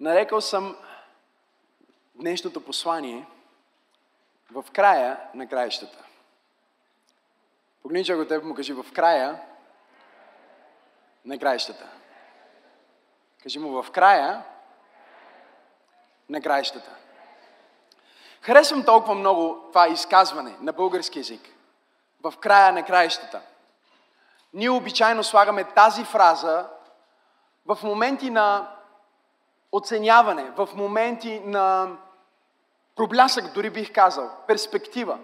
Нарекал съм днешното послание в края на краищата. Погледни че ако те му кажи в края на краищата. Кажи му в края на краищата. Харесвам толкова много това изказване на български язик. В края на краищата. Ние обичайно слагаме тази фраза в моменти на оценяване, в моменти на проблясък, дори бих казал, перспектива.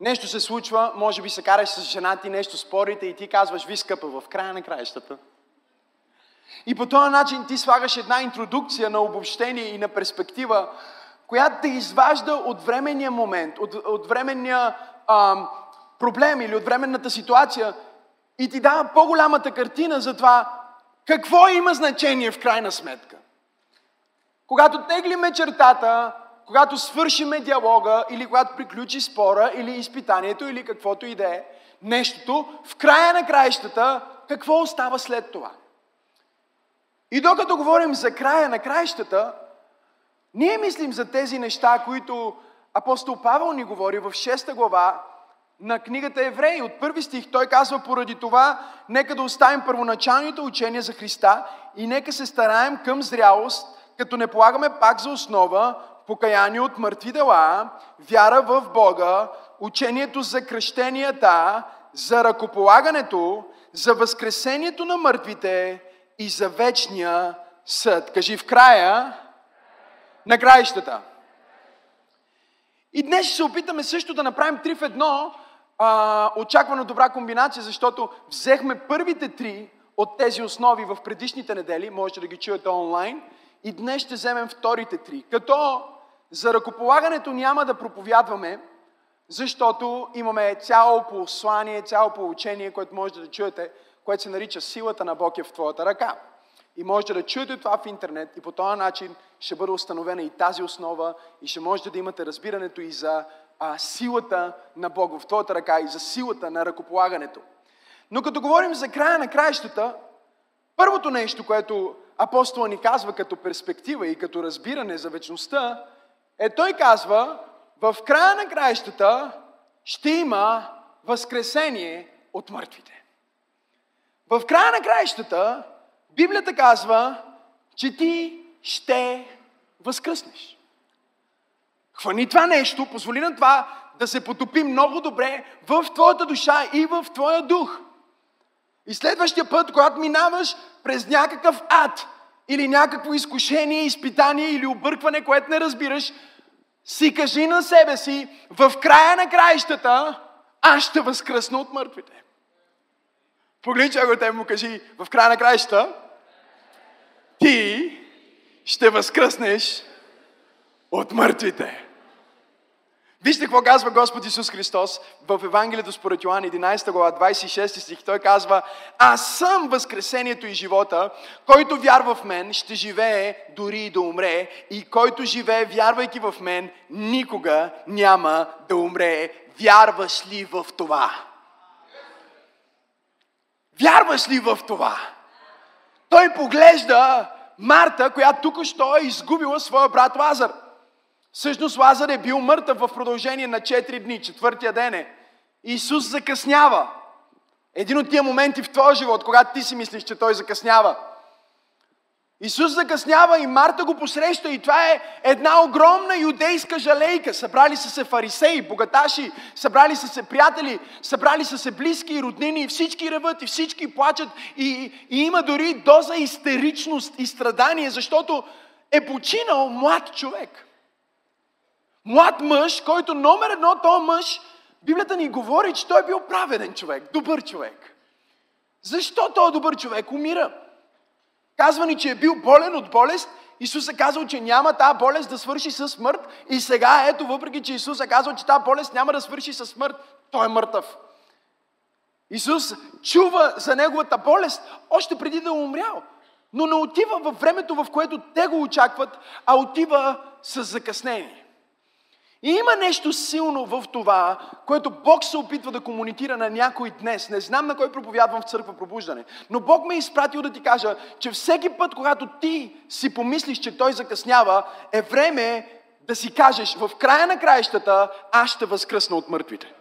Нещо се случва, може би се караш с жена ти, нещо спорите и ти казваш, ви скъпа, в края на краищата. И по този начин ти слагаш една интродукция на обобщение и на перспектива, която те изважда от временния момент, от, от временния ам, проблем или от временната ситуация и ти дава по-голямата картина за това какво има значение в крайна сметка. Когато теглиме чертата, когато свършиме диалога или когато приключи спора или изпитанието или каквото и да е, нещото, в края на краищата, какво остава след това? И докато говорим за края на краищата, ние мислим за тези неща, които апостол Павел ни говори в 6 глава на книгата Евреи. От първи стих той казва, поради това, нека да оставим първоначалните учения за Христа и нека се стараем към зрялост, като не полагаме пак за основа покаяние от мъртви дела, вяра в Бога, учението за кръщенията, за ръкополагането, за възкресението на мъртвите и за вечния съд. Кажи в края на краищата. И днес ще се опитаме също да направим три в едно, а, очаквано добра комбинация, защото взехме първите три от тези основи в предишните недели, можете да ги чуете онлайн, и днес ще вземем вторите три. Като за ръкополагането няма да проповядваме, защото имаме цяло послание, цяло получение, което можете да чуете, което се нарича силата на Бог е в твоята ръка. И можете да чуете това в интернет и по този начин ще бъде установена и тази основа и ще можете да имате разбирането и за а, силата на Бог в твоята ръка и за силата на ръкополагането. Но като говорим за края на краищата, първото нещо, което апостола ни казва като перспектива и като разбиране за вечността, е той казва, в края на краищата ще има възкресение от мъртвите. В края на краищата Библията казва, че ти ще възкръснеш. Хвани това нещо, позволи на това да се потопи много добре в твоята душа и в твоя дух. И следващия път, когато минаваш през някакъв ад или някакво изкушение, изпитание или объркване, което не разбираш, си кажи на себе си, в края на краищата, аз ще възкръсна от мъртвите. Погледни, ако те му кажи, в края на краищата, ти ще възкръснеш от мъртвите. Вижте какво казва Господ Исус Христос в Евангелието според Йоан 11 глава 26 стих. Той казва, аз съм възкресението и живота, който вярва в мен, ще живее дори и да умре и който живее вярвайки в мен, никога няма да умре. Вярваш ли в това? Вярваш ли в това? Той поглежда Марта, която тук що е изгубила своя брат Лазар. Всъщност Лазар е бил мъртъв в продължение на 4 дни, четвъртия ден е. Исус закъснява. Един от тия моменти в твоя живот, когато ти си мислиш, че той закъснява. Исус закъснява и Марта го посреща и това е една огромна юдейска жалейка. Събрали са се фарисеи, богаташи, събрали са се приятели, събрали са се близки и роднини и всички реват и всички плачат и, и има дори доза истеричност и страдание, защото е починал млад човек. Млад мъж, който номер едно, този мъж, Библията ни говори, че той е бил праведен човек, добър човек. Защо този добър човек умира? Казва ни, че е бил болен от болест. Исус е казал, че няма тази болест да свърши с смърт. И сега, ето, въпреки, че Исус е казал, че тази болест няма да свърши с смърт, той е мъртъв. Исус чува за неговата болест още преди да е умрял. Но не отива във времето, в което те го очакват, а отива с закъснение. И има нещо силно в това, което Бог се опитва да комуникира на някой днес. Не знам на кой проповядвам в църква пробуждане, но Бог ме е изпратил да ти кажа, че всеки път, когато ти си помислиш, че Той закъснява, е време да си кажеш, в края на краищата аз ще възкръсна от мъртвите.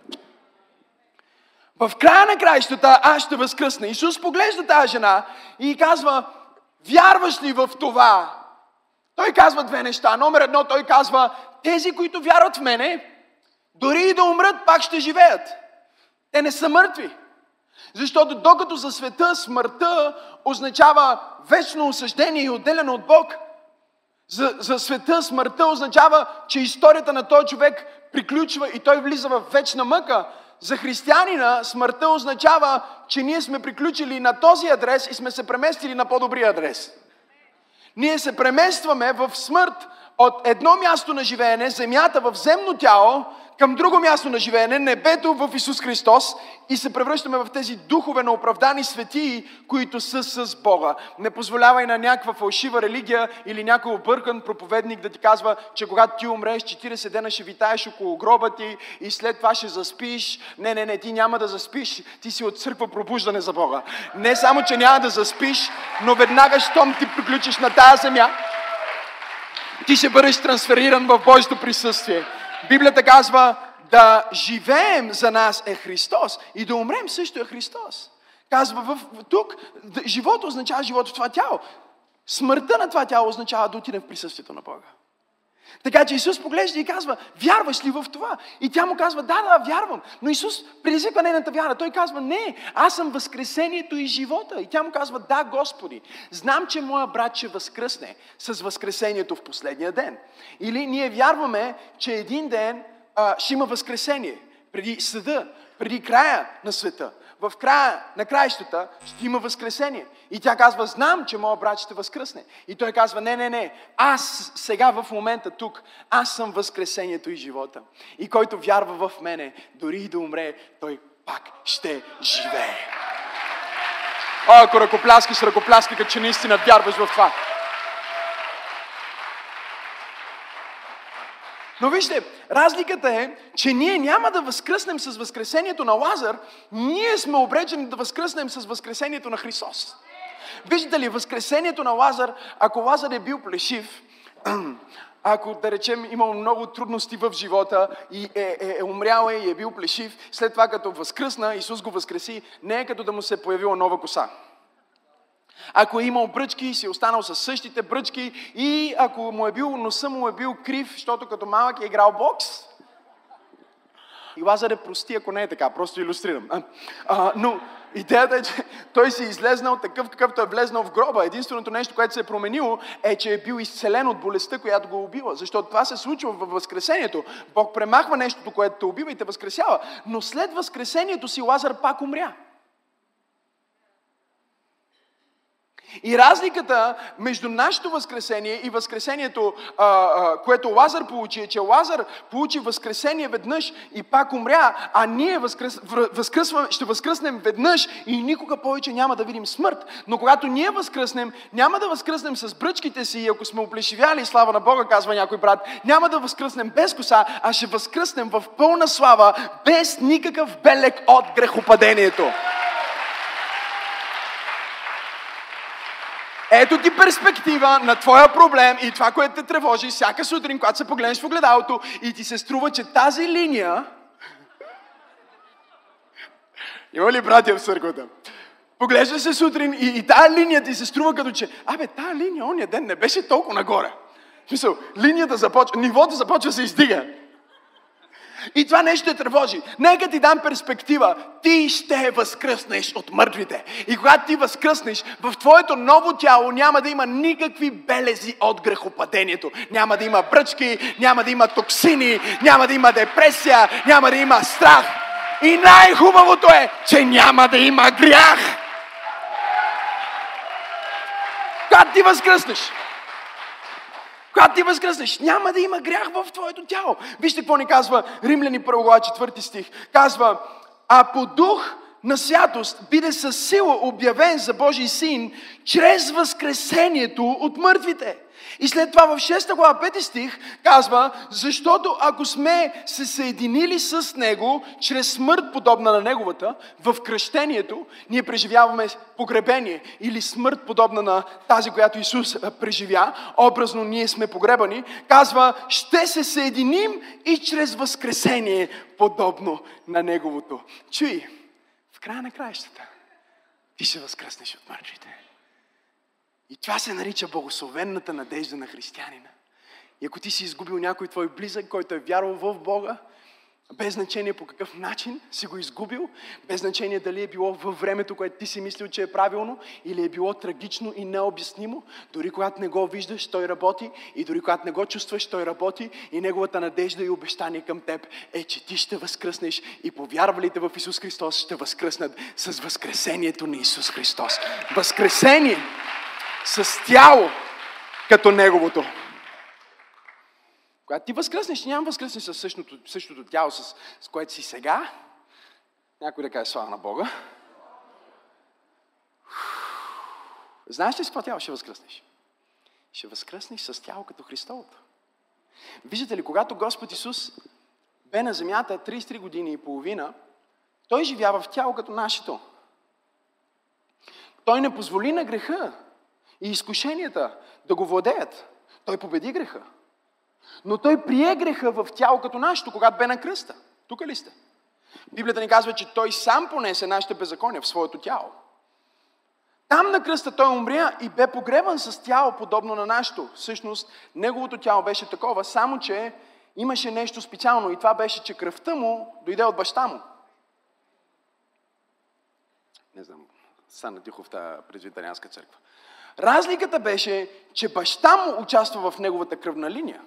В края на краищата аз ще възкръсна. Исус поглежда тази жена и казва, вярваш ли в това? Той казва две неща. Номер едно, той казва, тези, които вярват в мене, дори и да умрат, пак ще живеят. Те не са мъртви. Защото докато за света смъртта означава вечно осъждение и отделено от Бог, за, за света смъртта означава, че историята на този човек приключва и той влиза в вечна мъка. За християнина смъртта означава, че ние сме приключили на този адрес и сме се преместили на по-добрия адрес. Ние се преместваме в смърт от едно място на живеене, земята в земно тяло, към друго място на живеене, небето в Исус Христос и се превръщаме в тези духове на оправдани светии, които са с Бога. Не позволявай на някаква фалшива религия или някой объркан проповедник да ти казва, че когато ти умреш, 40 дена ще витаеш около гроба ти и след това ще заспиш. Не, не, не, ти няма да заспиш, ти си от църква пробуждане за Бога. Не само, че няма да заспиш, но веднага, щом ти приключиш на тази земя, ти ще бъдеш трансфериран в Божието присъствие. Библията казва да живеем за нас е Христос и да умрем също е Христос. Казва в, тук, живота означава живота в това тяло. Смъртта на това тяло означава да отидем в присъствието на Бога. Така че Исус поглежда и казва, вярваш ли в това? И тя му казва, да, да, вярвам. Но Исус предизвиква нейната вяра. Той казва, не, аз съм възкресението и живота. И тя му казва, да, Господи, знам, че моя брат ще възкръсне с възкресението в последния ден. Или ние вярваме, че един ден а, ще има възкресение преди съда, преди края на света в края на краищата ще има възкресение. И тя казва, знам, че моят брат ще възкръсне. И той казва, не, не, не, аз сега в момента тук, аз съм възкресението и живота. И който вярва в мене, дори и да умре, той пак ще живее. О, ако ръкопляскаш, ръкопляскай, като че наистина вярваш в това. Но вижте, разликата е, че ние няма да възкръснем с възкресението на Лазар, ние сме обречени да възкръснем с възкресението на Христос. Виждате ли, възкресението на Лазар, ако Лазар е бил плешив, ако, да речем, имал много трудности в живота и е, е, е умрял е и е бил плешив, след това като възкръсна, Исус го възкреси, не е като да му се е появила нова коса. Ако е имал бръчки, си е останал с същите бръчки и ако му е бил, носа му е бил крив, защото като малък е играл бокс, и Лазар е прости, ако не е така, просто иллюстрирам. А, а, но идеята е, че той си излезнал такъв, какъвто е влезнал в гроба. Единственото нещо, което се е променило, е, че е бил изцелен от болестта, която го убила. Защото това се случва във Възкресението. Бог премахва нещото, което те убива и те възкресява. Но след Възкресението си Лазар пак умря. И разликата между нашето възкресение и възкресението, което Лазар получи, е, че Лазар получи възкресение веднъж и пак умря, а ние възкръс, ще възкръснем веднъж и никога повече няма да видим смърт. Но когато ние възкръснем, няма да възкръснем с бръчките си, ако сме оплешивяли, слава на Бога, казва някой брат, няма да възкръснем без коса, а ще възкръснем в пълна слава, без никакъв белек от грехопадението. Ето ти перспектива на твоя проблем и това, което те тревожи всяка сутрин, когато се погледнеш в огледалото и ти се струва, че тази линия... Има ли братя в църквата? Поглеждаш се сутрин и, и тази линия ти се струва като че, абе, тази линия ония ден не беше толкова нагоре. Смисъл, линията започва, нивото започва да се издига. И това нещо те тревожи. Нека ти дам перспектива. Ти ще възкръснеш от мъртвите. И когато ти възкръснеш, в твоето ново тяло няма да има никакви белези от грехопадението. Няма да има бръчки, няма да има токсини, няма да има депресия, няма да има страх. И най-хубавото е, че няма да има грях. Когато ти възкръснеш, когато ти възкръснеш, няма да има грях в твоето тяло. Вижте какво ни казва Римляни 1 глава 4 стих. Казва, а по дух на святост биде със сила обявен за Божий син чрез възкресението от мъртвите. И след това в 6 глава 5 стих казва, защото ако сме се съединили с Него, чрез смърт подобна на Неговата, в кръщението ние преживяваме погребение или смърт подобна на тази, която Исус преживя, образно ние сме погребани, казва, ще се съединим и чрез възкресение подобно на Неговото. Чуй, в края на краищата ти ще възкръснеш от мъртвите. И това се нарича благословенната надежда на християнина. И ако ти си изгубил някой твой близък, който е вярвал в Бога, без значение по какъв начин си го изгубил, без значение дали е било във времето, което ти си мислил, че е правилно, или е било трагично и необяснимо, дори когато не го виждаш, той работи, и дори когато не го чувстваш, той работи, и неговата надежда и обещание към теб е, че ти ще възкръснеш и повярвалите в Исус Христос ще възкръснат с възкресението на Исус Христос. Възкресение! С тяло като неговото. Когато ти възкръснеш, няма възкръснеш с същото, същото тяло, с, с което си сега. Някой да каже слава на Бога. Знаеш ли с какво тяло ще възкръснеш? Ще възкръснеш с тяло като Христовото. Виждате ли, когато Господ Исус бе на земята 33 години и половина, той живява в тяло като нашето. Той не позволи на греха и изкушенията да го владеят. Той победи греха. Но той прие греха в тяло като нашето, когато бе на кръста. Тук ли сте? Библията ни казва, че той сам понесе нашите беззакония в своето тяло. Там на кръста той умря и бе погребан с тяло, подобно на нашето. Всъщност, неговото тяло беше такова, само че имаше нещо специално и това беше, че кръвта му дойде от баща му. Не знам, стана тихо в тази презвитарианска църква. Разликата беше, че баща му участва в неговата кръвна линия.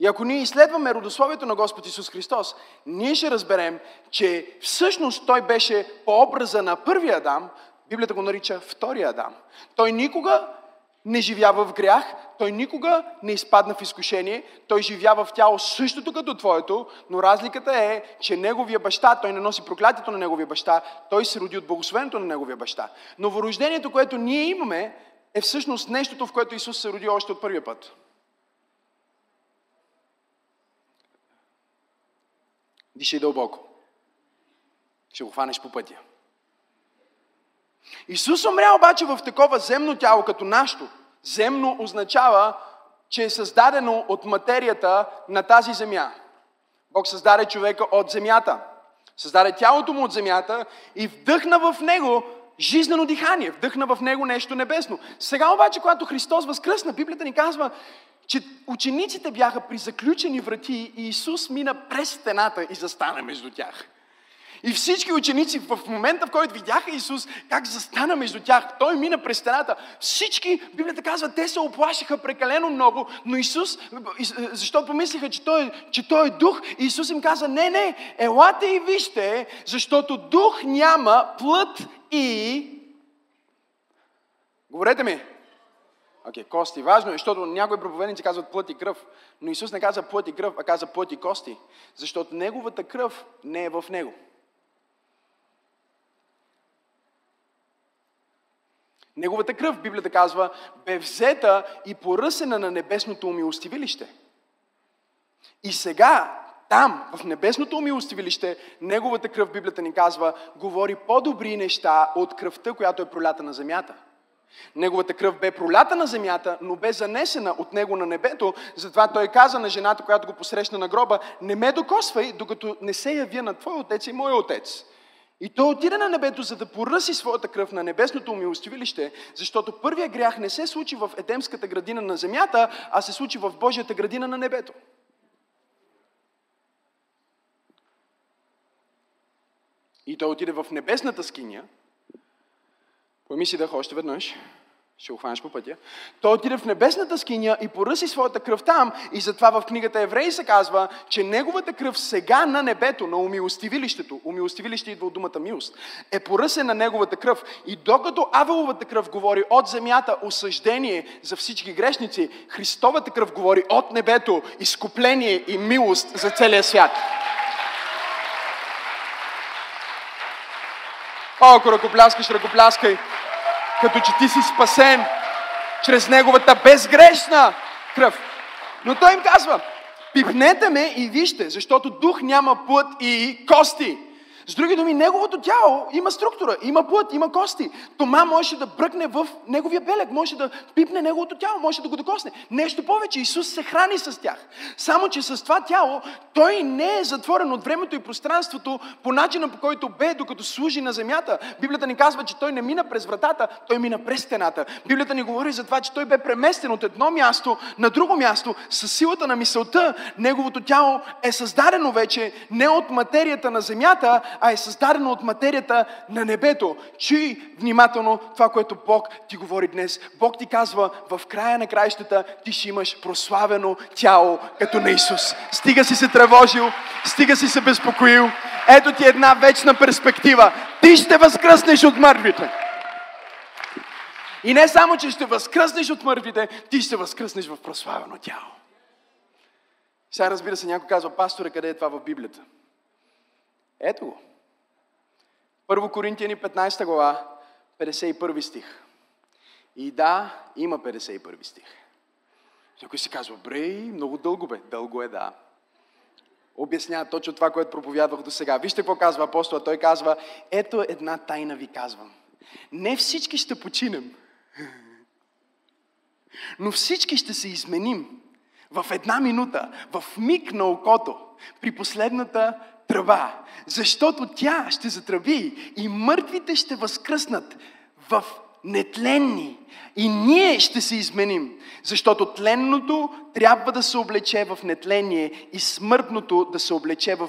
И ако ние изследваме родословието на Господ Исус Христос, ние ще разберем, че всъщност той беше по образа на първия Адам, Библията го нарича втория Адам. Той никога не живява в грях, той никога не изпадна в изкушение, той живява в тяло същото като твоето, но разликата е, че неговия баща, той не носи проклятието на неговия баща, той се роди от благословението на неговия баща. Новорождението, което ние имаме, е всъщност нещото, в което Исус се роди още от първия път. Дишай дълбоко. Ще го хванеш по пътя. Исус умря обаче в такова земно тяло като нашето. Земно означава, че е създадено от материята на тази земя. Бог създаде човека от земята. Създаде тялото му от земята и вдъхна в него жизнено дихание, вдъхна в него нещо небесно. Сега обаче, когато Христос възкръсна, Библията ни казва, че учениците бяха при заключени врати и Исус мина през стената и застана между тях. И всички ученици в момента, в който видяха Исус, как застана между тях, той мина през стената. Всички, Библията казва, те се оплашиха прекалено много, но Исус, защото помислиха, че той, че той е дух, и Исус им каза, не, не, елате и вижте, защото дух няма плът и... Говорете ми. Окей, okay, кости. Важно е, защото някои проповедници казват плът и кръв, но Исус не каза плът и кръв, а каза плът и кости, защото Неговата кръв не е в Него. Неговата кръв, Библията казва, бе взета и поръсена на небесното умилостивилище. И сега, там, в небесното умилостивилище, Неговата кръв, Библията ни казва, говори по-добри неща от кръвта, която е пролята на земята. Неговата кръв бе пролята на земята, но бе занесена от него на небето. Затова той каза на жената, която го посрещна на гроба, не ме докосвай, докато не се явя на твой отец и мой отец. И той отиде на небето, за да поръси своята кръв на небесното умилостивилище, защото първия грях не се случи в Едемската градина на земята, а се случи в Божията градина на небето. И той отиде в небесната скиня. Поеми си дъх още веднъж ще го хванеш по пътя. Той отиде в небесната скиня и поръси своята кръв там. И затова в книгата Евреи се казва, че неговата кръв сега на небето, на умилостивилището, умилостивилище идва от думата милост, е поръсена неговата кръв. И докато Авеловата кръв говори от земята осъждение за всички грешници, Христовата кръв говори от небето изкупление и милост за целия свят. О, ако ръкопляскаш, ръкопляскай като че ти си спасен. чрез Неговата безгрешна кръв. Но Той им казва, пипнете ме и вижте, защото дух няма плът и кости. С други думи, неговото тяло има структура, има плът, има кости. Тома можеше да бръкне в неговия белег, може да пипне неговото тяло, може да го докосне. Нещо повече, Исус се храни с тях. Само, че с това тяло той не е затворен от времето и пространството по начина по който бе, докато служи на земята. Библията ни казва, че той не мина през вратата, той мина през стената. Библията ни говори за това, че той бе преместен от едно място на друго място с силата на мисълта. Неговото тяло е създадено вече не от материята на земята, а е създадено от материята на небето. Чуй внимателно това, което Бог ти говори днес. Бог ти казва, в края на краищата ти ще имаш прославено тяло, като на Исус. Стига си се тревожил, стига си се безпокоил. Ето ти една вечна перспектива. Ти ще възкръснеш от мъртвите. И не само, че ще възкръснеш от мъртвите, ти ще възкръснеш в прославено тяло. Сега разбира се, някой казва, пасторе, къде е това в Библията? Ето го. Първо Коринтияни 15 глава, 51 стих. И да, има 51 стих. Някой си казва, брей, много дълго бе. Дълго е, да. Обяснява точно това, което проповядвах до сега. Вижте какво казва апостола. Той казва, ето една тайна ви казвам. Не всички ще починем, но всички ще се изменим в една минута, в миг на окото, при последната тръба, защото тя ще затръби и мъртвите ще възкръснат в нетленни. И ние ще се изменим, защото тленното трябва да се облече в нетление и смъртното да се облече в,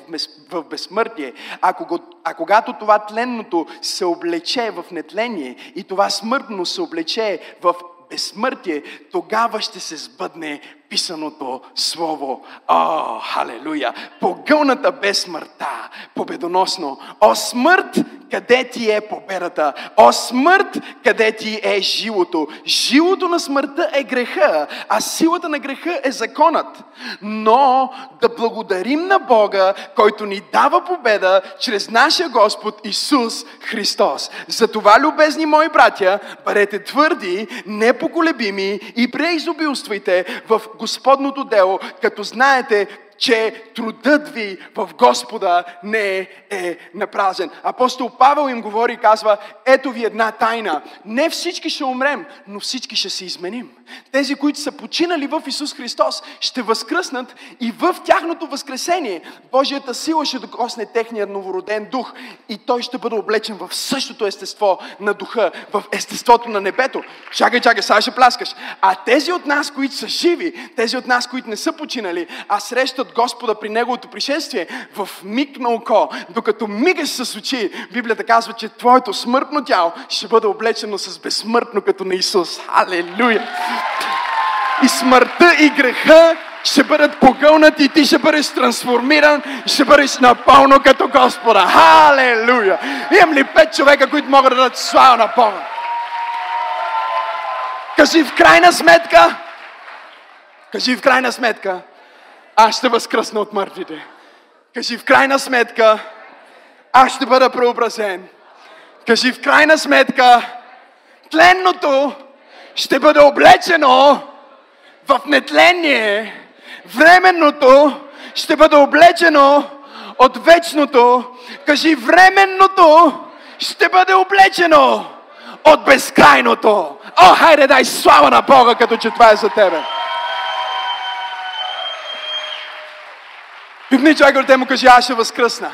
безсмъртие. А, кога, а когато това тленното се облече в нетление и това смъртно се облече в безсмъртие, тогава ще се сбъдне писаното слово. О, халелуя! Погълната без смъртта, победоносно. О, смърт, къде ти е победата? О, смърт, къде ти е живото? Живото на смъртта е греха, а силата на греха е законът. Но да благодарим на Бога, който ни дава победа чрез нашия Господ Исус Христос. Затова, любезни мои братя, бъдете твърди, непоколебими и преизобилствайте в Господното дело, като знаете че трудът ви в Господа не е, е напразен. Апостол Павел им говори и казва, ето ви една тайна. Не всички ще умрем, но всички ще се изменим. Тези, които са починали в Исус Христос, ще възкръснат и в тяхното възкресение Божията сила ще докосне техния новороден дух и той ще бъде облечен в същото естество на духа, в естеството на небето. Чакай, чакай, сега ще пляскаш. А тези от нас, които са живи, тези от нас, които не са починали, а срещат Господа при Неговото пришествие в миг на око, докато мигаш с очи, Библията казва, че твоето смъртно тяло ще бъде облечено с безсмъртно като на Исус. Алелуя! И смъртта и греха ще бъдат погълнати и ти ще бъдеш трансформиран, ще бъдеш напълно като Господа. Халелуя! Имам ли пет човека, които могат да дадат слава на Бога? Кажи в крайна сметка, кажи в крайна сметка, аз ще възкръсна от мъртвите. Кажи, в крайна сметка, аз ще бъда преобразен. Кажи, в крайна сметка, тленното ще бъде облечено в нетление. Временното ще бъде облечено от вечното. Кажи, временното ще бъде облечено от безкрайното. О, хайде дай слава на Бога, като че това е за тебе. Пипни човека те му кажи, аз ще възкръсна.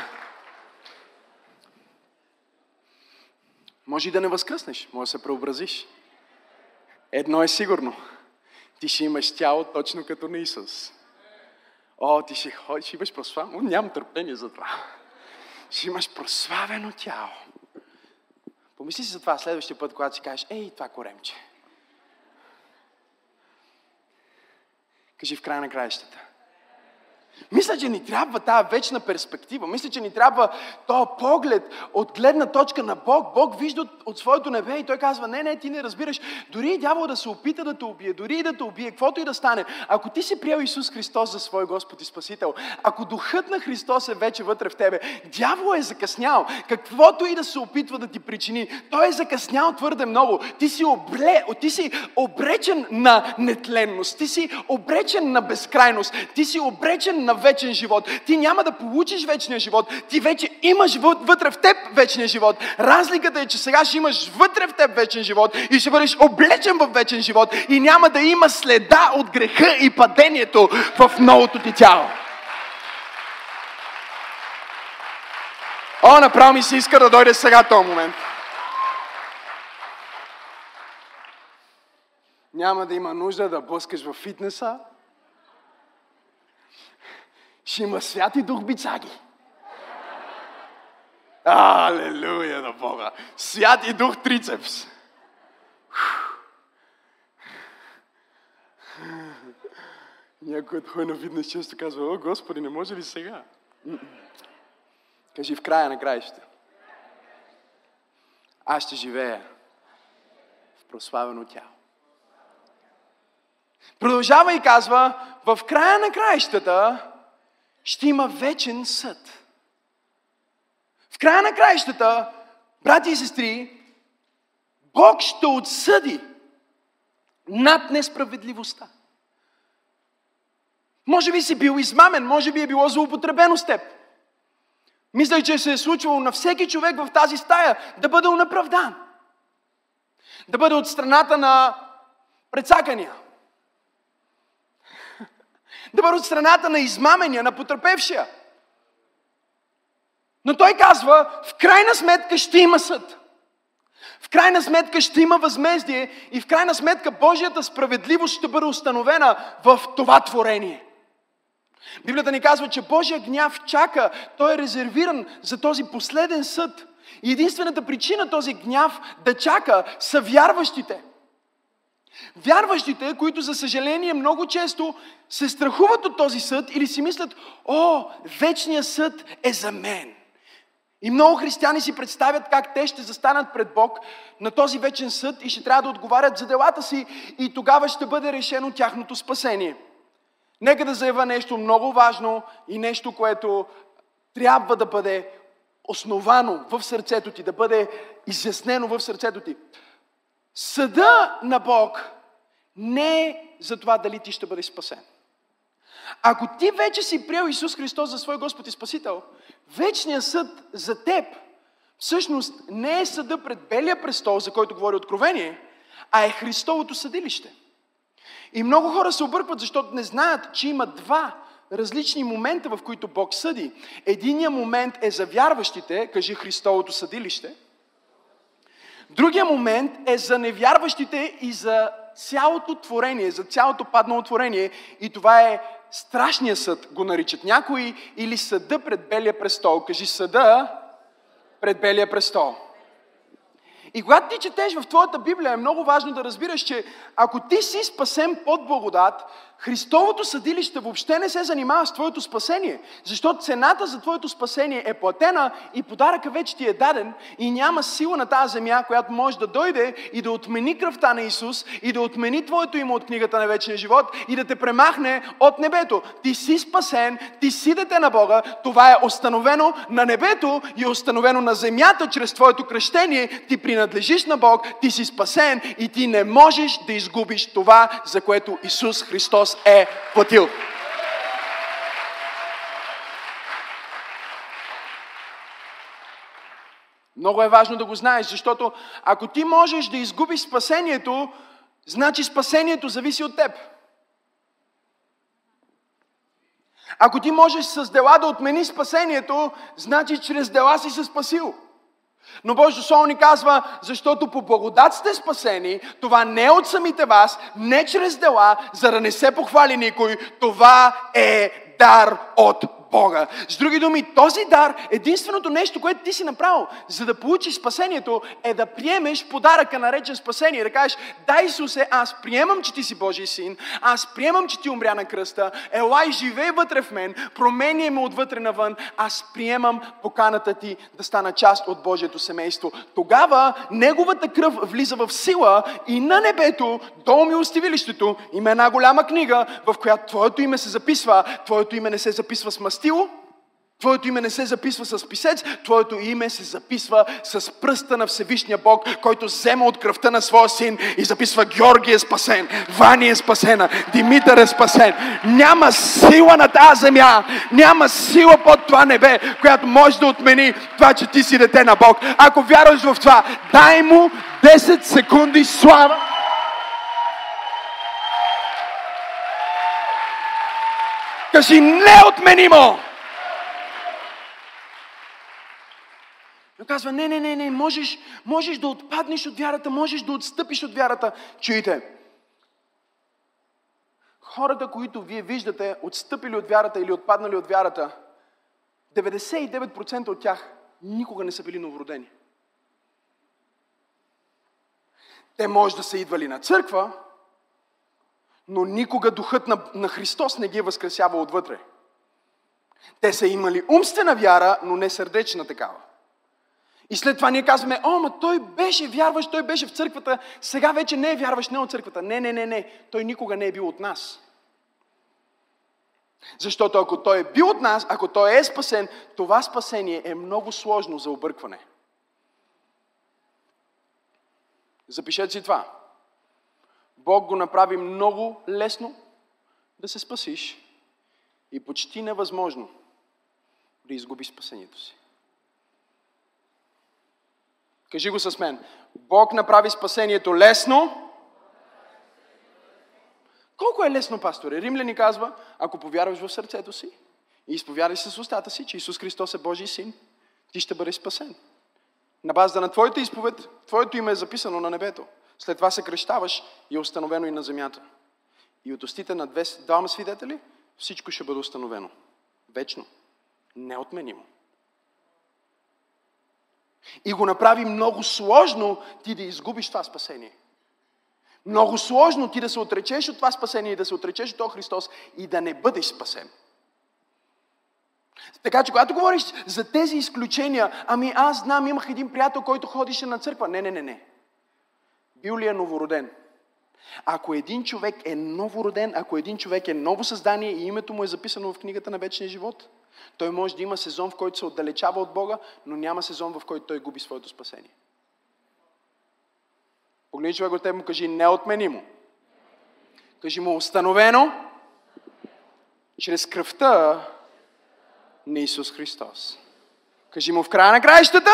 Може и да не възкръснеш, може да се преобразиш. Едно е сигурно. Ти ще имаш тяло точно като на Исус. О, ти ще ходиш, имаш прославено. Нямам търпение за това. Ще имаш прославено тяло. Помисли си за това следващия път, когато си кажеш, ей, това коремче. Кажи в края на краищата. Мисля, че ни трябва тази вечна перспектива. Мисля, че ни трябва този поглед от гледна точка на Бог. Бог вижда от, от своето небе и той казва, не, не, ти не разбираш. Дори и дявол да се опита да те убие, дори и да те убие, каквото и да стане, ако ти си приел Исус Христос за свой Господ и Спасител, ако духът на Христос е вече вътре в тебе, дявол е закъснял. Каквото и да се опитва да ти причини, той е закъснял твърде много. Ти си, обле, ти си обречен на нетленност, ти си обречен на безкрайност, ти си обречен на вечен живот. Ти няма да получиш вечния живот. Ти вече имаш вътре в теб вечния живот. Разликата е, че сега ще имаш вътре в теб вечен живот и ще бъдеш облечен в вечен живот и няма да има следа от греха и падението в новото ти тяло. О, направо ми се иска да дойде сега този момент. Няма да има нужда да блъскаш в фитнеса, ще има свят и дух бицаги. Алелуя на Бога! Свят и дух трицепс. Някой от хой на често казва, о, Господи, не може ли сега? Кажи в края на краища. Аз ще живея в прославено тяло. Продължава и казва, в края на краищата ще има вечен съд. В края на краищата, брати и сестри, Бог ще отсъди над несправедливостта. Може би си бил измамен, може би е било злоупотребено с теб. Мисля, че се е случвало на всеки човек в тази стая да бъде унаправдан. Да бъде от страната на предсакания да бъде от страната на измамения, на потърпевшия. Но той казва, в крайна сметка ще има съд. В крайна сметка ще има възмездие и в крайна сметка Божията справедливост ще бъде установена в това творение. Библията ни казва, че Божия гняв чака, той е резервиран за този последен съд. И единствената причина този гняв да чака са вярващите – Вярващите, които за съжаление много често се страхуват от този съд или си мислят, о, вечният съд е за мен. И много християни си представят как те ще застанат пред Бог на този вечен съд и ще трябва да отговарят за делата си и тогава ще бъде решено тяхното спасение. Нека да заявя нещо много важно и нещо, което трябва да бъде основано в сърцето ти, да бъде изяснено в сърцето ти. Съда на Бог не е за това дали ти ще бъдеш спасен. Ако ти вече си приел Исус Христос за свой Господ и Спасител, вечният съд за теб всъщност не е съда пред Белия престол, за който говори Откровение, а е Христовото съдилище. И много хора се объркват, защото не знаят, че има два различни момента, в които Бог съди. Единият момент е за вярващите, кажи Христовото съдилище – Другия момент е за невярващите и за цялото творение, за цялото паднало творение. И това е страшния съд, го наричат някои, или съда пред Белия престол. Кажи съда пред Белия престол. И когато ти четеш в твоята Библия, е много важно да разбираш, че ако ти си спасен под благодат, Христовото съдилище въобще не се занимава с твоето спасение, защото цената за твоето спасение е платена и подаръка вече ти е даден и няма сила на тази земя, която може да дойде и да отмени кръвта на Исус и да отмени твоето име от книгата на вечния живот и да те премахне от небето. Ти си спасен, ти си дете на Бога, това е установено на небето и е установено на земята чрез твоето кръщение. Ти принадлежиш на Бог, ти си спасен и ти не можеш да изгубиш това, за което Исус Христос Христос е платил. Много е важно да го знаеш, защото ако ти можеш да изгубиш спасението, значи спасението зависи от теб. Ако ти можеш с дела да отмени спасението, значи чрез дела си се спасил. Но Божието Слово ни казва, защото по благодат сте спасени, това не е от самите вас, не чрез дела, за да не се похвали никой, това е дар от Бога. С други думи, този дар, единственото нещо, което ти си направил, за да получиш спасението, е да приемеш подаръка, наречен спасение. Да кажеш, да Исусе, аз приемам, че ти си Божий син, аз приемам, че ти умря на кръста, елай, живей вътре в мен, променяй ме отвътре навън, аз приемам поканата ти да стана част от Божието семейство. Тогава Неговата кръв влиза в сила и на небето, до милостивилището, има една голяма книга, в която Твоето име се записва, Твоето име не се записва с мастило, Твоето име не се записва с писец, Твоето име се записва с пръста на Всевишния Бог, който взема от кръвта на своя син и записва Георги е спасен, Вани е спасена, Димитър е спасен. Няма сила на тази земя, няма сила под това небе, която може да отмени това, че ти си дете на Бог. Ако вярваш в това, дай му 10 секунди слава. Кажи неотменимо! Но казва, не, не, не, не, можеш, можеш да отпаднеш от вярата, можеш да отстъпиш от вярата. Чуйте, хората, които вие виждате, отстъпили от вярата или отпаднали от вярата, 99% от тях никога не са били новородени. Те може да са идвали на църква, но никога духът на, на Христос не ги е възкресявал отвътре. Те са имали умствена вяра, но не сърдечна такава. И след това ние казваме, о, ма той беше вярващ, той беше в църквата, сега вече не е вярващ, не е от църквата. Не, не, не, не. Той никога не е бил от нас. Защото ако той е бил от нас, ако той е спасен, това спасение е много сложно за объркване. Запишете си това. Бог го направи много лесно да се спасиш и почти невъзможно да изгубиш спасението си. Кажи го с мен. Бог направи спасението лесно. Колко е лесно, пасторе? Римляни казва, ако повярваш в сърцето си и изповядаш с устата си, че Исус Христос е Божий син, ти ще бъдеш спасен. На базата на твоята изповед, твоето име е записано на небето. След това се кръщаваш и е установено и на земята. И от устите на две, двама свидетели всичко ще бъде установено. Вечно. Неотменимо. И го направи много сложно ти да изгубиш това спасение. Много сложно ти да се отречеш от това спасение и да се отречеш от този Христос и да не бъдеш спасен. Така че, когато говориш за тези изключения, ами аз знам, имах един приятел, който ходише на църква. Не, не, не, не. Ли е новороден? Ако един човек е новороден, ако един човек е ново създание и името му е записано в книгата на вечния живот, той може да има сезон, в който се отдалечава от Бога, но няма сезон, в който той губи своето спасение. Погледни човек от теб му кажи неотменимо. Кажи му установено чрез кръвта на Исус Христос. Кажи му в края на краищата.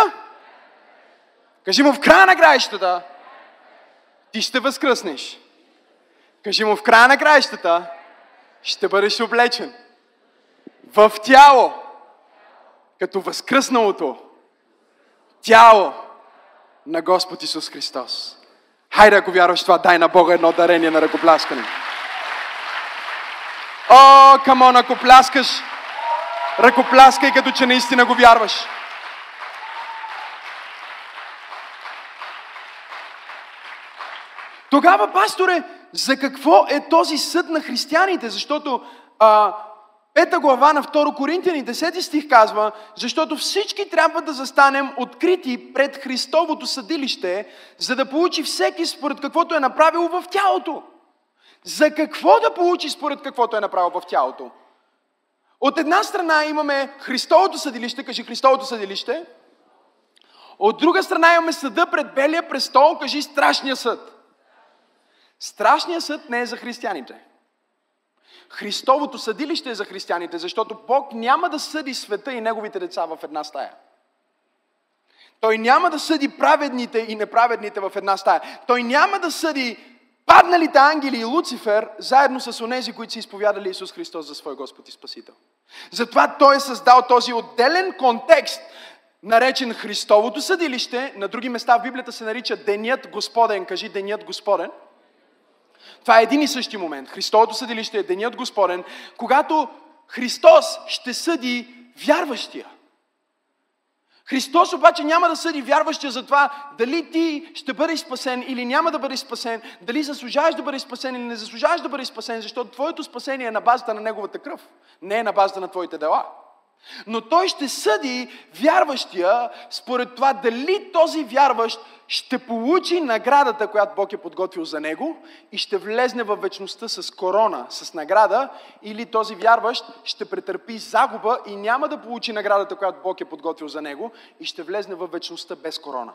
Кажи му в края на краищата. Ти ще възкръснеш. Кажи му в края на краищата. Ще бъдеш облечен в тяло, като възкръсналото тяло на Господ Исус Христос. Хайде, ако вярваш това, дай на Бога едно дарение на ръкопляскане. О, камон, ако пляскаш, ръкопляскай, като че наистина го вярваш. Тогава, пасторе, за какво е този съд на християните? Защото а, Пета глава на 2 Коринтияни, 10 стих казва, защото всички трябва да застанем открити пред Христовото съдилище, за да получи всеки според каквото е направил в тялото. За какво да получи според каквото е направил в тялото? От една страна имаме Христовото съдилище, кажи Христовото съдилище. От друга страна имаме съда пред Белия престол, кажи страшния съд. Страшният съд не е за християните. Христовото съдилище е за християните, защото Бог няма да съди света и неговите деца в една стая. Той няма да съди праведните и неправедните в една стая. Той няма да съди падналите ангели и Луцифер заедно с онези, които са изповядали Исус Христос за свой Господ и Спасител. Затова Той е създал този отделен контекст, наречен Христовото съдилище. На други места в Библията се нарича Денят Господен. Кажи Денят Господен. Това е един и същи момент. Христовото съдилище е денят Господен, когато Христос ще съди вярващия. Христос обаче няма да съди вярващия за това дали ти ще бъдеш спасен или няма да бъдеш спасен, дали заслужаваш да бъдеш спасен или не заслужаваш да бъдеш спасен, защото твоето спасение е на базата на Неговата кръв, не е на базата на твоите дела. Но той ще съди вярващия според това дали този вярващ ще получи наградата, която Бог е подготвил за него и ще влезне в вечността с корона, с награда, или този вярващ ще претърпи загуба и няма да получи наградата, която Бог е подготвил за него и ще влезне в вечността без корона.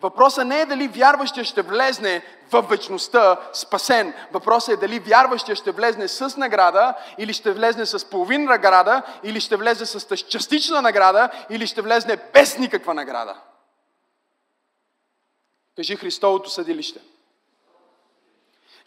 Въпросът не е дали вярващия ще влезне в вечността спасен. Въпросът е дали вярващия ще влезне с награда, или ще влезне с половин награда, или ще влезе с частична награда, или ще влезне без никаква награда. Кажи Христовото съдилище.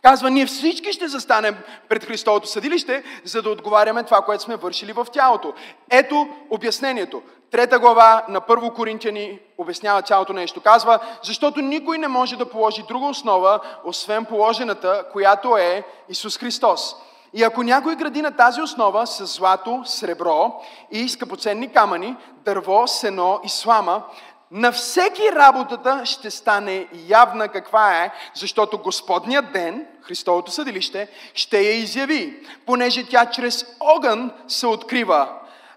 Казва, ние всички ще застанем пред Христовото съдилище, за да отговаряме това, което сме вършили в тялото. Ето обяснението. Трета глава на Първо Коринтияни обяснява цялото нещо. Казва, защото никой не може да положи друга основа, освен положената, която е Исус Христос. И ако някой гради на тази основа с злато, сребро и скъпоценни камъни, дърво, сено и слама, на всеки работата ще стане явна каква е, защото Господният ден, Христовото съдилище, ще я изяви, понеже тя чрез огън се открива.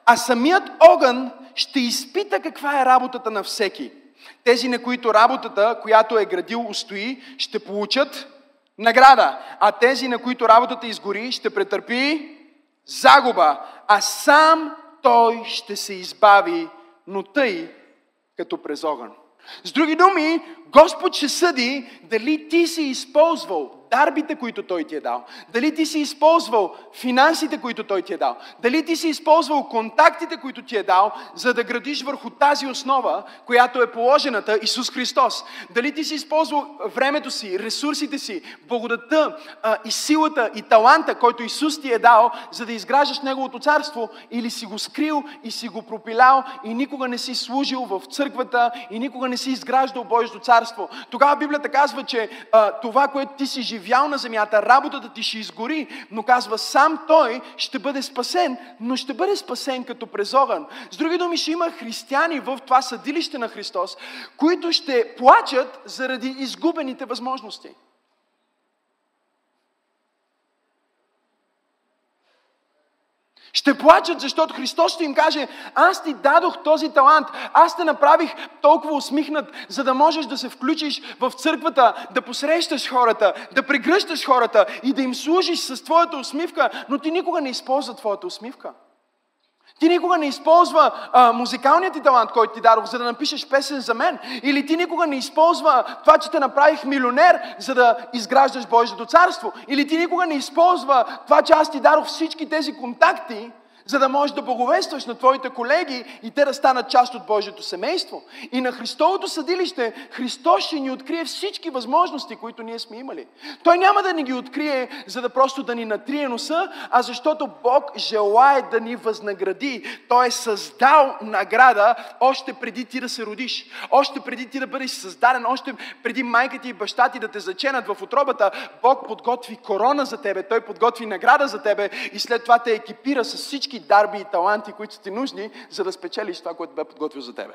А самият огън ще изпита каква е работата на всеки. Тези, на които работата, която е градил, устои, ще получат награда. А тези, на които работата изгори, ще претърпи загуба. А сам той ще се избави, но тъй като през огън. С други думи, Господ ще съди дали ти си използвал дарбите, които Той ти е дал, дали ти си използвал финансите, които Той ти е дал, дали ти си използвал контактите, които ти е дал, за да градиш върху тази основа, която е положената Исус Христос. Дали ти си използвал времето си, ресурсите си, благодата и силата и таланта, който Исус ти е дал, за да изграждаш Неговото царство, или си го скрил и си го пропилял и никога не си служил в църквата и никога не си изграждал Божието царство. Тогава Библията казва, че а, това, което ти си живял на земята, работата ти ще изгори, но казва, сам той ще бъде спасен, но ще бъде спасен като през огън. С други думи, ще има християни в това съдилище на Христос, които ще плачат заради изгубените възможности. Ще плачат, защото Христос ще им каже, аз ти дадох този талант, аз те направих толкова усмихнат, за да можеш да се включиш в църквата, да посрещаш хората, да прегръщаш хората и да им служиш с твоята усмивка, но ти никога не използва твоята усмивка. Ти никога не използва а, музикалният ти талант, който ти дадох, за да напишеш песен за мен. Или ти никога не използва това, че те направих милионер, за да изграждаш Божието царство. Или ти никога не използва това, че аз ти дадох всички тези контакти, за да можеш да благовестваш на твоите колеги и те да станат част от Божието семейство. И на Христовото съдилище Христос ще ни открие всички възможности, които ние сме имали. Той няма да ни ги открие, за да просто да ни натрие носа, а защото Бог желае да ни възнагради. Той е създал награда още преди ти да се родиш, още преди ти да бъдеш създаден, още преди майка ти и баща ти да те заченат в отробата. Бог подготви корона за тебе, Той подготви награда за тебе и след това те екипира с всички дарби и таланти, които са ти нужни, за да спечелиш това, което бе подготвил за тебе.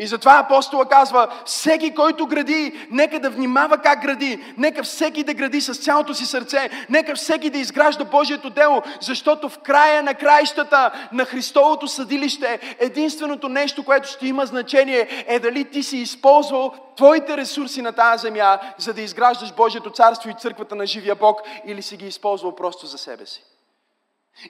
И затова апостола казва, всеки, който гради, нека да внимава как гради, нека всеки да гради с цялото си сърце, нека всеки да изгражда Божието дело, защото в края на краищата на Христовото съдилище единственото нещо, което ще има значение е дали ти си използвал твоите ресурси на тази земя, за да изграждаш Божието царство и църквата на живия Бог или си ги използвал просто за себе си.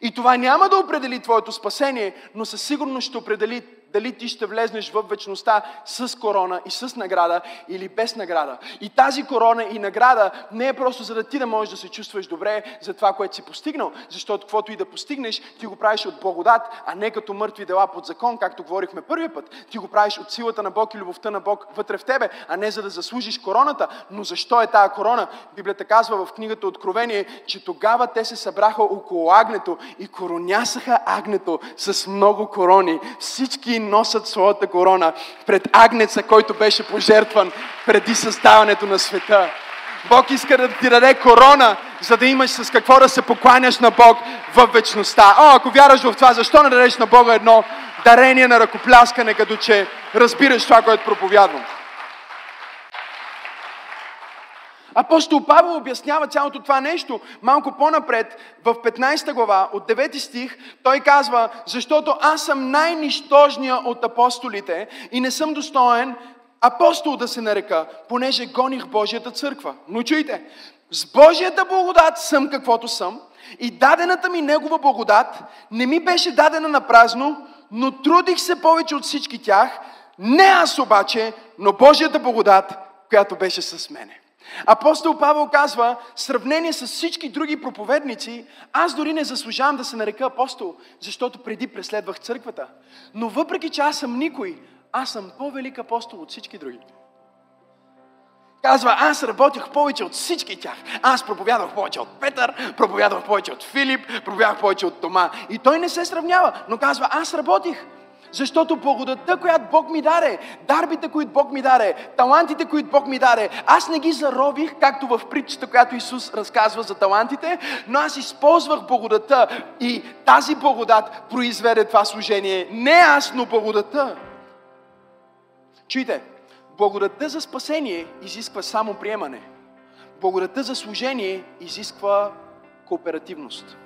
И това няма да определи твоето спасение, но със сигурност ще определи дали ти ще влезнеш в вечността с корона и с награда или без награда. И тази корона и награда не е просто за да ти да можеш да се чувстваш добре за това, което си постигнал, защото каквото и да постигнеш, ти го правиш от благодат, а не като мъртви дела под закон, както говорихме първия път. Ти го правиш от силата на Бог и любовта на Бог вътре в тебе, а не за да заслужиш короната. Но защо е тая корона? Библията казва в книгата Откровение, че тогава те се събраха около агнето и коронясаха агнето с много корони. Всички носят своята корона пред Агнеца, който беше пожертван преди създаването на света. Бог иска да ти даде корона, за да имаш с какво да се покланяш на Бог в вечността. О, ако вярваш в това, защо не дадеш на Бога едно дарение на ръкопляскане, като че разбираш това, което проповядвам? Апостол Павел обяснява цялото това нещо малко по-напред в 15 глава от 9 стих. Той казва, защото аз съм най-нищожния от апостолите и не съм достоен апостол да се нарека, понеже гоних Божията църква. Но чуйте, с Божията благодат съм каквото съм и дадената ми Негова благодат не ми беше дадена на празно, но трудих се повече от всички тях, не аз обаче, но Божията благодат, която беше с мене. Апостол Павел казва, в сравнение с всички други проповедници, аз дори не заслужавам да се нарека апостол, защото преди преследвах църквата. Но въпреки, че аз съм никой, аз съм по-велик апостол от всички други. Казва, аз работих повече от всички тях. Аз проповядвах повече от Петър, проповядвах повече от Филип, проповядвах повече от Тома. И той не се сравнява, но казва, аз работих. Защото благодатта, която Бог ми даде, дарбите, които Бог ми даде, талантите, които Бог ми даде, аз не ги заробих, както в притчата, която Исус разказва за талантите, но аз използвах благодатта и тази благодат произведе това служение. Не аз, но благодатта. Чуйте, благодатта за спасение изисква само приемане. Благодатта за служение изисква кооперативност.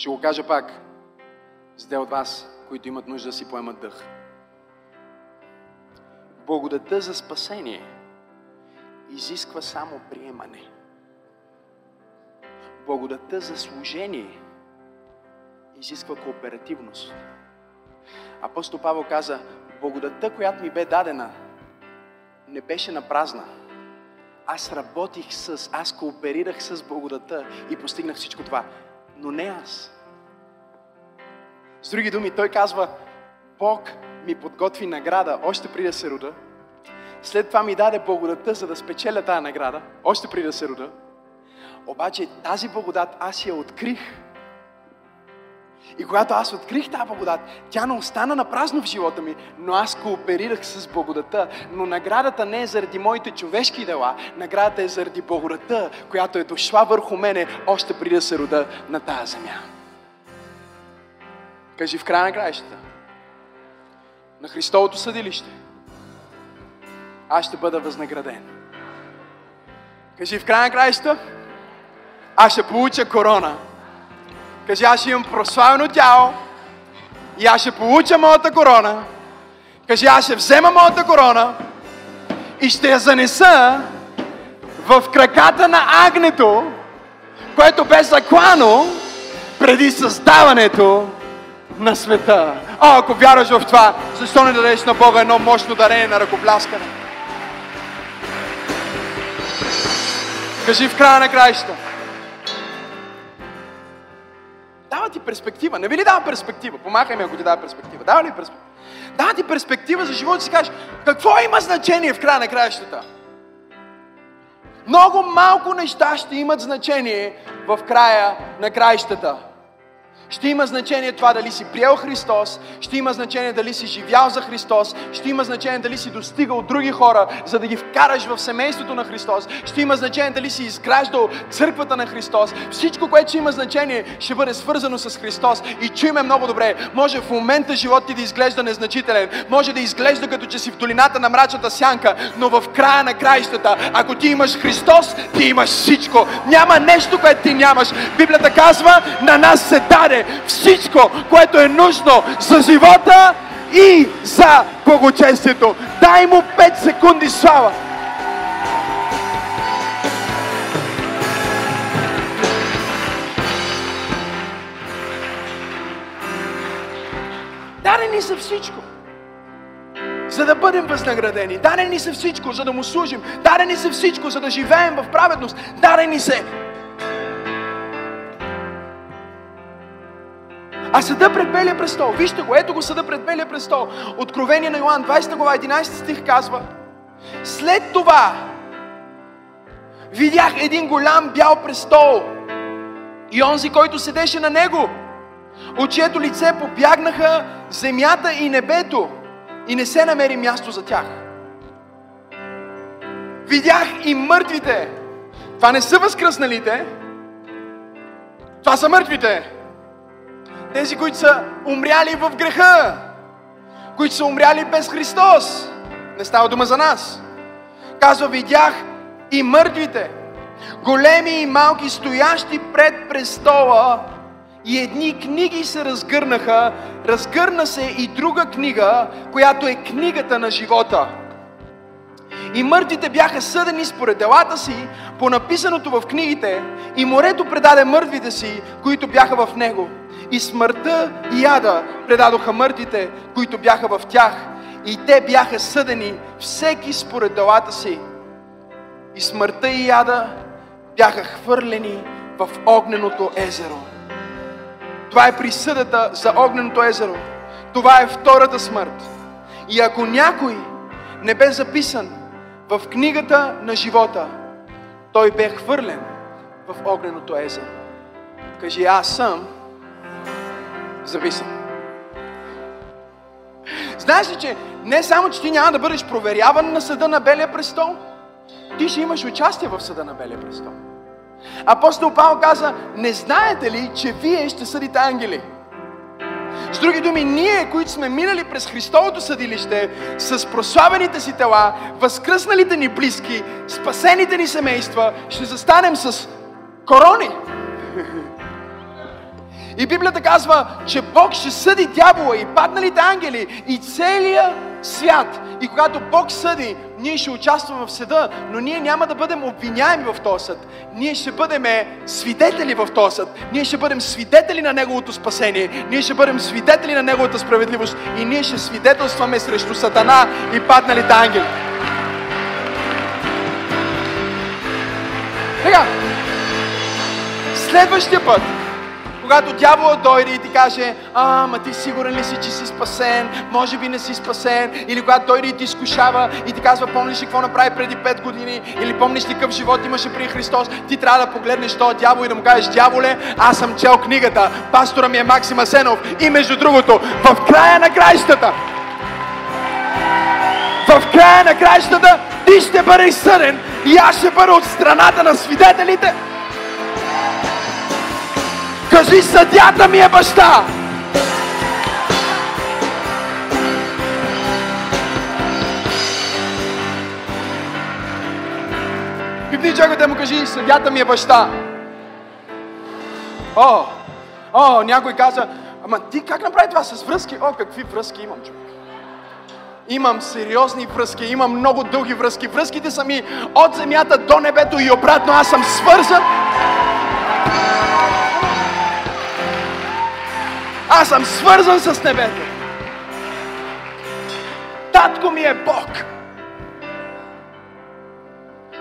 Ще го кажа пак, за те от вас, които имат нужда да си поемат дъх. Благодата за спасение изисква само приемане. Благодата за служение изисква кооперативност. Апостол Павел каза, благодата, която ми бе дадена, не беше на празна. Аз работих с, аз кооперирах с благодата и постигнах всичко това но не аз. С други думи, той казва, Бог ми подготви награда още преди да се рода. След това ми даде благодата, за да спечеля тази награда, още преди да се рода. Обаче тази благодат аз я открих. И когато аз открих тази благодат, тя не остана на празно в живота ми, но аз кооперирах с благодата. Но наградата не е заради моите човешки дела, наградата е заради благодата, която е дошла върху мене още преди да се рода на тази земя. Кажи в края на краищата, на Христовото съдилище, аз ще бъда възнаграден. Кажи в края на краищата, аз ще получа корона Кажи, аз имам прославено тяло и аз ще получа моята корона. Кажи, аз ще взема моята корона и ще я занеса в краката на агнето, което бе заклано преди създаването на света. А, ако вярваш в това, защо не дадеш на Бога едно мощно дарение на ръкопляскане? Кажи в края на краищата. Ти перспектива. Не ви ли дава перспектива? Помахай ми, ако ти дава перспектива. Дава ли перспектива? Дава ти перспектива за живота си кажеш, какво има значение в края на краищата? Много малко неща ще имат значение в края на краищата. Ще има значение това дали си приел Христос, ще има значение дали си живял за Христос, ще има значение дали си достигал други хора, за да ги вкараш в семейството на Христос, ще има значение дали си изграждал църквата на Христос. Всичко, което ще има значение, ще бъде свързано с Христос. И чуйме много добре, може в момента живот ти да изглежда незначителен, може да изглежда като че си в долината на мрачната сянка, но в края на краищата, ако ти имаш Христос, ти имаш всичко. Няма нещо, което ти нямаш. Библията казва, на нас се даде всичко, което е нужно за живота и за благочестието. Дай му 5 секунди слава. Дарени са всичко за да бъдем възнаградени. Дарени са всичко, за да му служим. Дарени са всичко, за да живеем в праведност. Дарени се А съда пред Белия престол, вижте го, ето го съда пред Белия престол. Откровение на Йоан, 20 глава, 11 стих казва. След това видях един голям бял престол и онзи, който седеше на него. от чието лице побягнаха земята и небето и не се намери място за тях. Видях и мъртвите. Това не са възкръсналите. Това са мъртвите. Тези, които са умряли в греха. Които са умряли без Христос. Не става дума за нас. Казва, видях и мъртвите. Големи и малки, стоящи пред престола и едни книги се разгърнаха, разгърна се и друга книга, която е книгата на живота. И мъртвите бяха съдени според делата си, по написаното в книгите, и морето предаде мъртвите си, които бяха в него. И смъртта и яда предадоха мъртвите, които бяха в тях. И те бяха съдени, всеки според делата си. И смъртта и яда бяха хвърлени в огненото езеро. Това е присъдата за огненото езеро. Това е втората смърт. И ако някой не бе записан в книгата на живота, той бе хвърлен в огненото езеро. Кажи, аз съм записан. Знаеш ли, че не само, че ти няма да бъдеш проверяван на съда на Белия престол, ти ще имаш участие в съда на Белия престол. Апостол Павел каза, не знаете ли, че вие ще съдите ангели? С други думи, ние, които сме минали през Христовото съдилище, с прославените си тела, възкръсналите ни близки, спасените ни семейства, ще застанем с корони. И Библията казва, че Бог ще съди дявола и падналите ангели и целия свят. И когато Бог съди, ние ще участваме в съда, но ние няма да бъдем обвиняеми в този съд. Ние ще бъдем свидетели в този съд. Ние ще бъдем свидетели на Неговото спасение. Ние ще бъдем свидетели на Неговата справедливост. И ние ще свидетелстваме срещу Сатана и падналите ангели. Сега, следващия път, когато дявола дойде и ти каже, а, ма ти сигурен ли си, че си спасен? Може би не си спасен. Или когато дойде и ти изкушава и ти казва, помниш ли какво направи преди 5 години? Или помниш ли какъв живот имаше при Христос? Ти трябва да погледнеш този дявол и да му кажеш, дяволе, аз съм чел книгата. Пастора ми е Максим Асенов. И между другото, в края на краищата, в края на краищата, ти ще бъдеш съден и аз ще бъда от страната на свидетелите. Кажи, съдята ми е баща. Пипни човекът му кажи, съдята ми е баща. О, о, някой каза, ама ти как направи това с връзки? О, какви връзки имам, човек. Имам сериозни връзки, имам много дълги връзки. Връзките са ми от земята до небето и обратно. Аз съм свързан. Аз съм свързан с небето. Татко ми е Бог.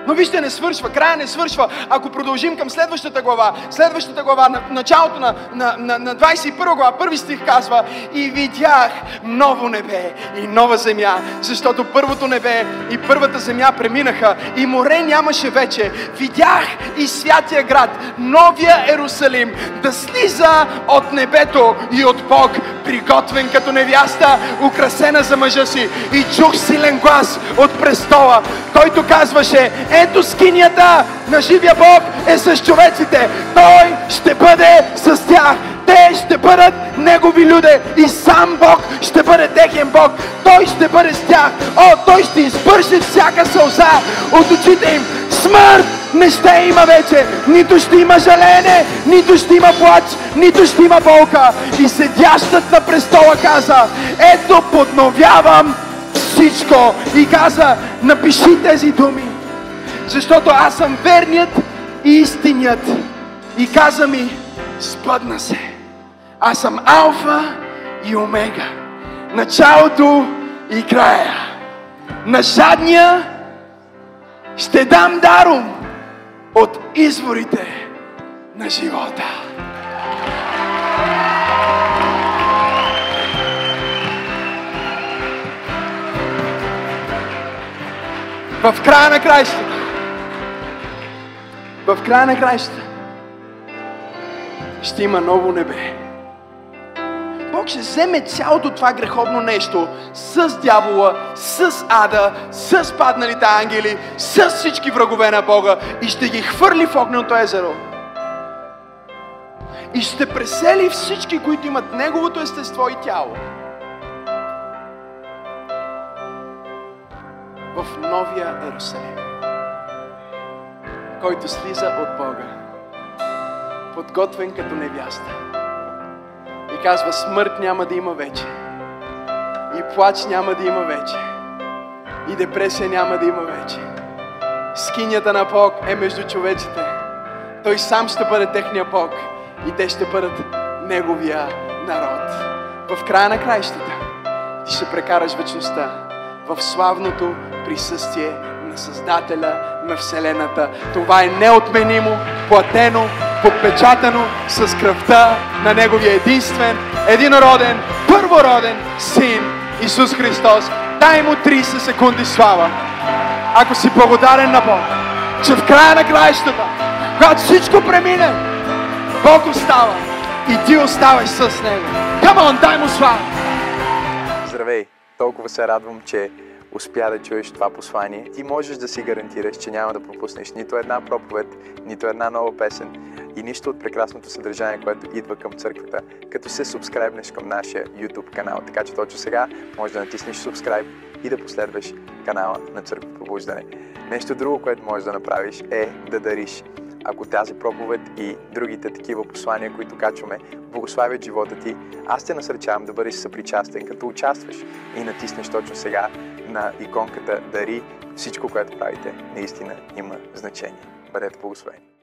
Но вижте, не свършва, края не свършва. Ако продължим към следващата глава, следващата глава, на началото на, на, на, на 21 глава, първи стих казва И видях ново небе и нова земя, защото първото небе и първата земя преминаха и море нямаше вече. Видях и святия град, новия Ерусалим, да слиза от небето и от Бог, приготвен като невяста, украсена за мъжа си. И чух силен глас от престола, който казваше, ето скинията на живия Бог е с човеците. Той ще бъде с тях. Те ще бъдат Негови люде и сам Бог ще бъде техен Бог. Той ще бъде с тях. О, Той ще избърши всяка сълза от очите им. Смърт не ще има вече. Нито ще има жалене, нито ще има плач, нито ще има болка. И седящът на престола каза, ето подновявам всичко. И каза, напиши тези думи защото аз съм верният и истиният. И каза ми, спъдна се. Аз съм Алфа и Омега. Началото и края. На жадния ще дам даром от изворите на живота. В края на краищата в края на краищата ще има ново небе Бог ще вземе цялото това греховно нещо с дявола, с ада, с падналите ангели, с всички врагове на Бога и ще ги хвърли в огненото езеро. И ще пресели всички, които имат Неговото естество и тяло. В новия Ерусалим, който слиза от Бога, подготвен като невяста. И казва, смърт няма да има вече. И плач няма да има вече. И депресия няма да има вече. Скинята на Бог е между човеците. Той сам ще бъде техния Бог. И те ще бъдат Неговия народ. В края на краищата ти ще прекараш вечността в славното присъствие на Създателя на Вселената. Това е неотменимо, платено, подпечатано с кръвта на Неговия единствен, единороден, първороден Син Исус Христос. Дай му 30 секунди слава. Ако си благодарен на Бог, че в края на краищата, когато всичко премине, Бог остава и ти оставаш с Него. Come on, дай му слава! Здравей! Толкова се радвам, че успя да чуеш това послание. Ти можеш да си гарантираш, че няма да пропуснеш нито една проповед, нито една нова песен и нищо от прекрасното съдържание, което идва към църквата, като се субскрайбнеш към нашия YouTube канал. Така че точно сега можеш да натиснеш subscribe и да последваш канала на Църква Пробуждане. Нещо друго, което можеш да направиш е да дариш. Ако тази проповед и другите такива послания, които качваме, благославят живота ти, аз те насърчавам да бъдеш съпричастен, като участваш и натиснеш точно сега на иконката Дари. Всичко, което правите, наистина има значение. Бъдете благословени!